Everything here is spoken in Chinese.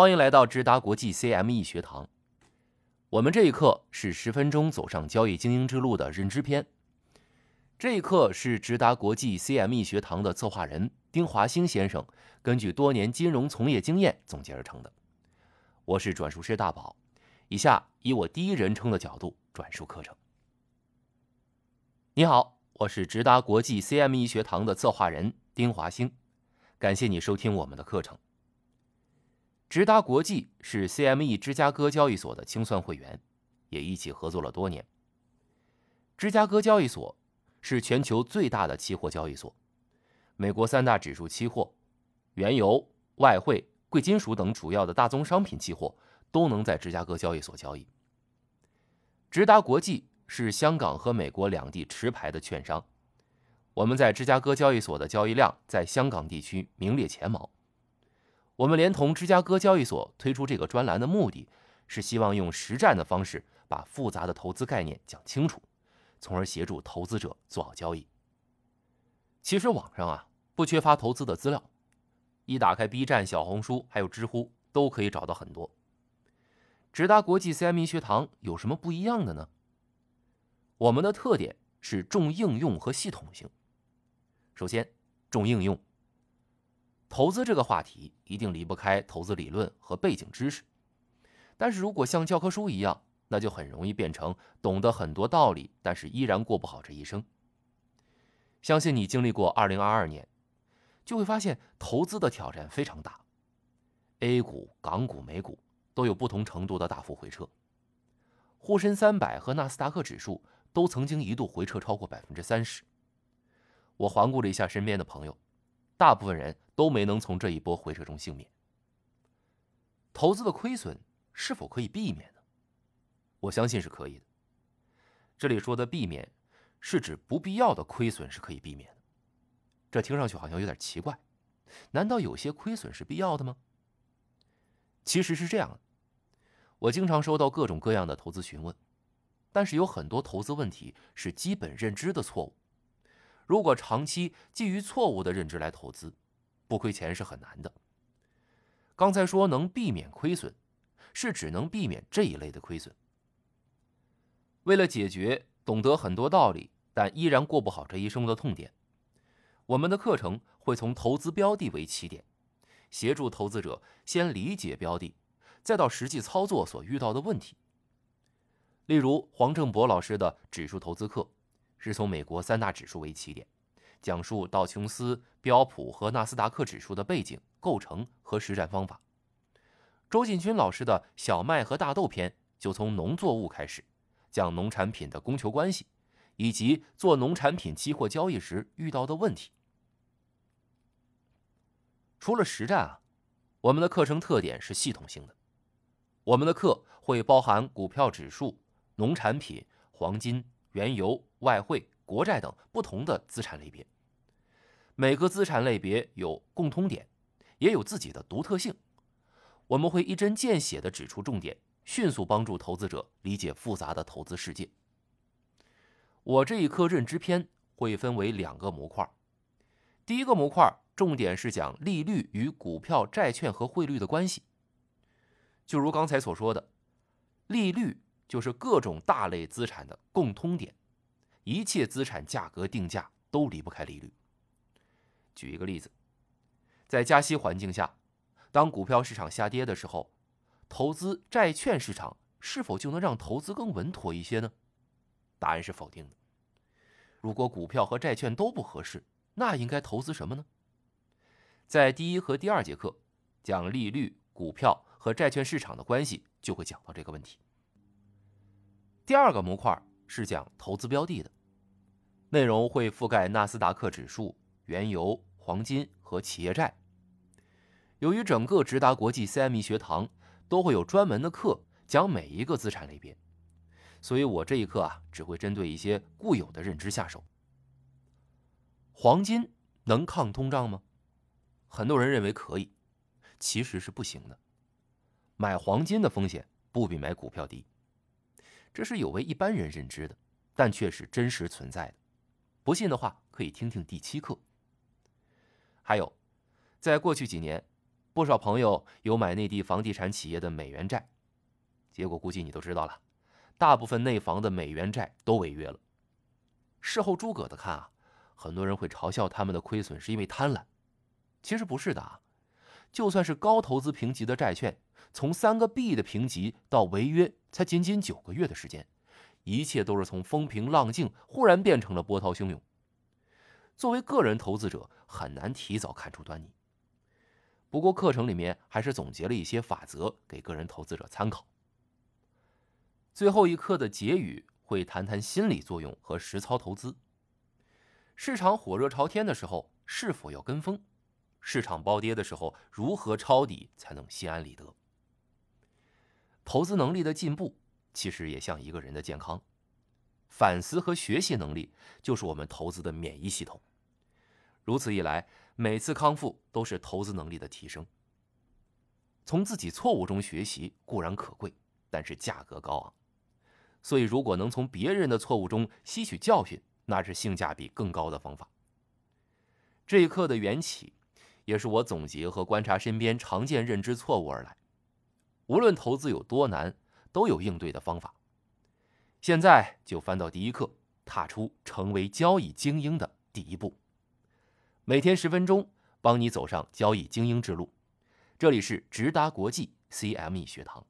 欢迎来到直达国际 CME 学堂。我们这一课是十分钟走上交易精英之路的认知篇。这一课是直达国际 CME 学堂的策划人丁华兴先生根据多年金融从业经验总结而成的。我是转述师大宝，以下以我第一人称的角度转述课程。你好，我是直达国际 CME 学堂的策划人丁华兴，感谢你收听我们的课程。直达国际是 CME 芝加哥交易所的清算会员，也一起合作了多年。芝加哥交易所是全球最大的期货交易所，美国三大指数期货、原油、外汇、贵金属等主要的大宗商品期货都能在芝加哥交易所交易。直达国际是香港和美国两地持牌的券商，我们在芝加哥交易所的交易量在香港地区名列前茅。我们连同芝加哥交易所推出这个专栏的目的，是希望用实战的方式把复杂的投资概念讲清楚，从而协助投资者做好交易。其实网上啊不缺乏投资的资料，一打开 B 站、小红书还有知乎都可以找到很多。直达国际 CME 学堂有什么不一样的呢？我们的特点是重应用和系统性。首先，重应用。投资这个话题一定离不开投资理论和背景知识，但是如果像教科书一样，那就很容易变成懂得很多道理，但是依然过不好这一生。相信你经历过2022年，就会发现投资的挑战非常大。A 股、港股、美股都有不同程度的大幅回撤，沪深三百和纳斯达克指数都曾经一度回撤超过百分之三十。我环顾了一下身边的朋友。大部分人都没能从这一波回撤中幸免。投资的亏损是否可以避免呢？我相信是可以的。这里说的避免，是指不必要的亏损是可以避免的。这听上去好像有点奇怪，难道有些亏损是必要的吗？其实是这样的，我经常收到各种各样的投资询问，但是有很多投资问题是基本认知的错误。如果长期基于错误的认知来投资，不亏钱是很难的。刚才说能避免亏损，是只能避免这一类的亏损。为了解决懂得很多道理但依然过不好这一生的痛点，我们的课程会从投资标的为起点，协助投资者先理解标的，再到实际操作所遇到的问题。例如黄正博老师的指数投资课。是从美国三大指数为起点，讲述道琼斯、标普和纳斯达克指数的背景、构成和实战方法。周进军老师的小麦和大豆篇就从农作物开始，讲农产品的供求关系，以及做农产品期货交易时遇到的问题。除了实战啊，我们的课程特点是系统性的。我们的课会包含股票指数、农产品、黄金。原油、外汇、国债等不同的资产类别，每个资产类别有共通点，也有自己的独特性。我们会一针见血地指出重点，迅速帮助投资者理解复杂的投资世界。我这一课认知篇会分为两个模块，第一个模块重点是讲利率与股票、债券和汇率的关系。就如刚才所说的，利率。就是各种大类资产的共通点，一切资产价格定价都离不开利率。举一个例子，在加息环境下，当股票市场下跌的时候，投资债券市场是否就能让投资更稳妥一些呢？答案是否定的。如果股票和债券都不合适，那应该投资什么呢？在第一和第二节课讲利率、股票和债券市场的关系，就会讲到这个问题。第二个模块是讲投资标的的，内容会覆盖纳斯达克指数、原油、黄金和企业债。由于整个直达国际 CME 学堂都会有专门的课讲每一个资产类别，所以我这一课啊只会针对一些固有的认知下手。黄金能抗通胀吗？很多人认为可以，其实是不行的。买黄金的风险不比买股票低。这是有违一般人认知的，但却是真实存在的。不信的话，可以听听第七课。还有，在过去几年，不少朋友有买内地房地产企业的美元债，结果估计你都知道了，大部分内房的美元债都违约了。事后诸葛的看啊，很多人会嘲笑他们的亏损是因为贪婪，其实不是的啊。就算是高投资评级的债券，从三个 B 的评级到违约，才仅仅九个月的时间，一切都是从风平浪静忽然变成了波涛汹涌。作为个人投资者，很难提早看出端倪。不过课程里面还是总结了一些法则给个人投资者参考。最后一课的结语会谈谈心理作用和实操投资。市场火热朝天的时候，是否要跟风？市场暴跌的时候，如何抄底才能心安理得？投资能力的进步，其实也像一个人的健康，反思和学习能力就是我们投资的免疫系统。如此一来，每次康复都是投资能力的提升。从自己错误中学习固然可贵，但是价格高昂。所以，如果能从别人的错误中吸取教训，那是性价比更高的方法。这一课的缘起。也是我总结和观察身边常见认知错误而来。无论投资有多难，都有应对的方法。现在就翻到第一课，踏出成为交易精英的第一步。每天十分钟，帮你走上交易精英之路。这里是直达国际 CME 学堂。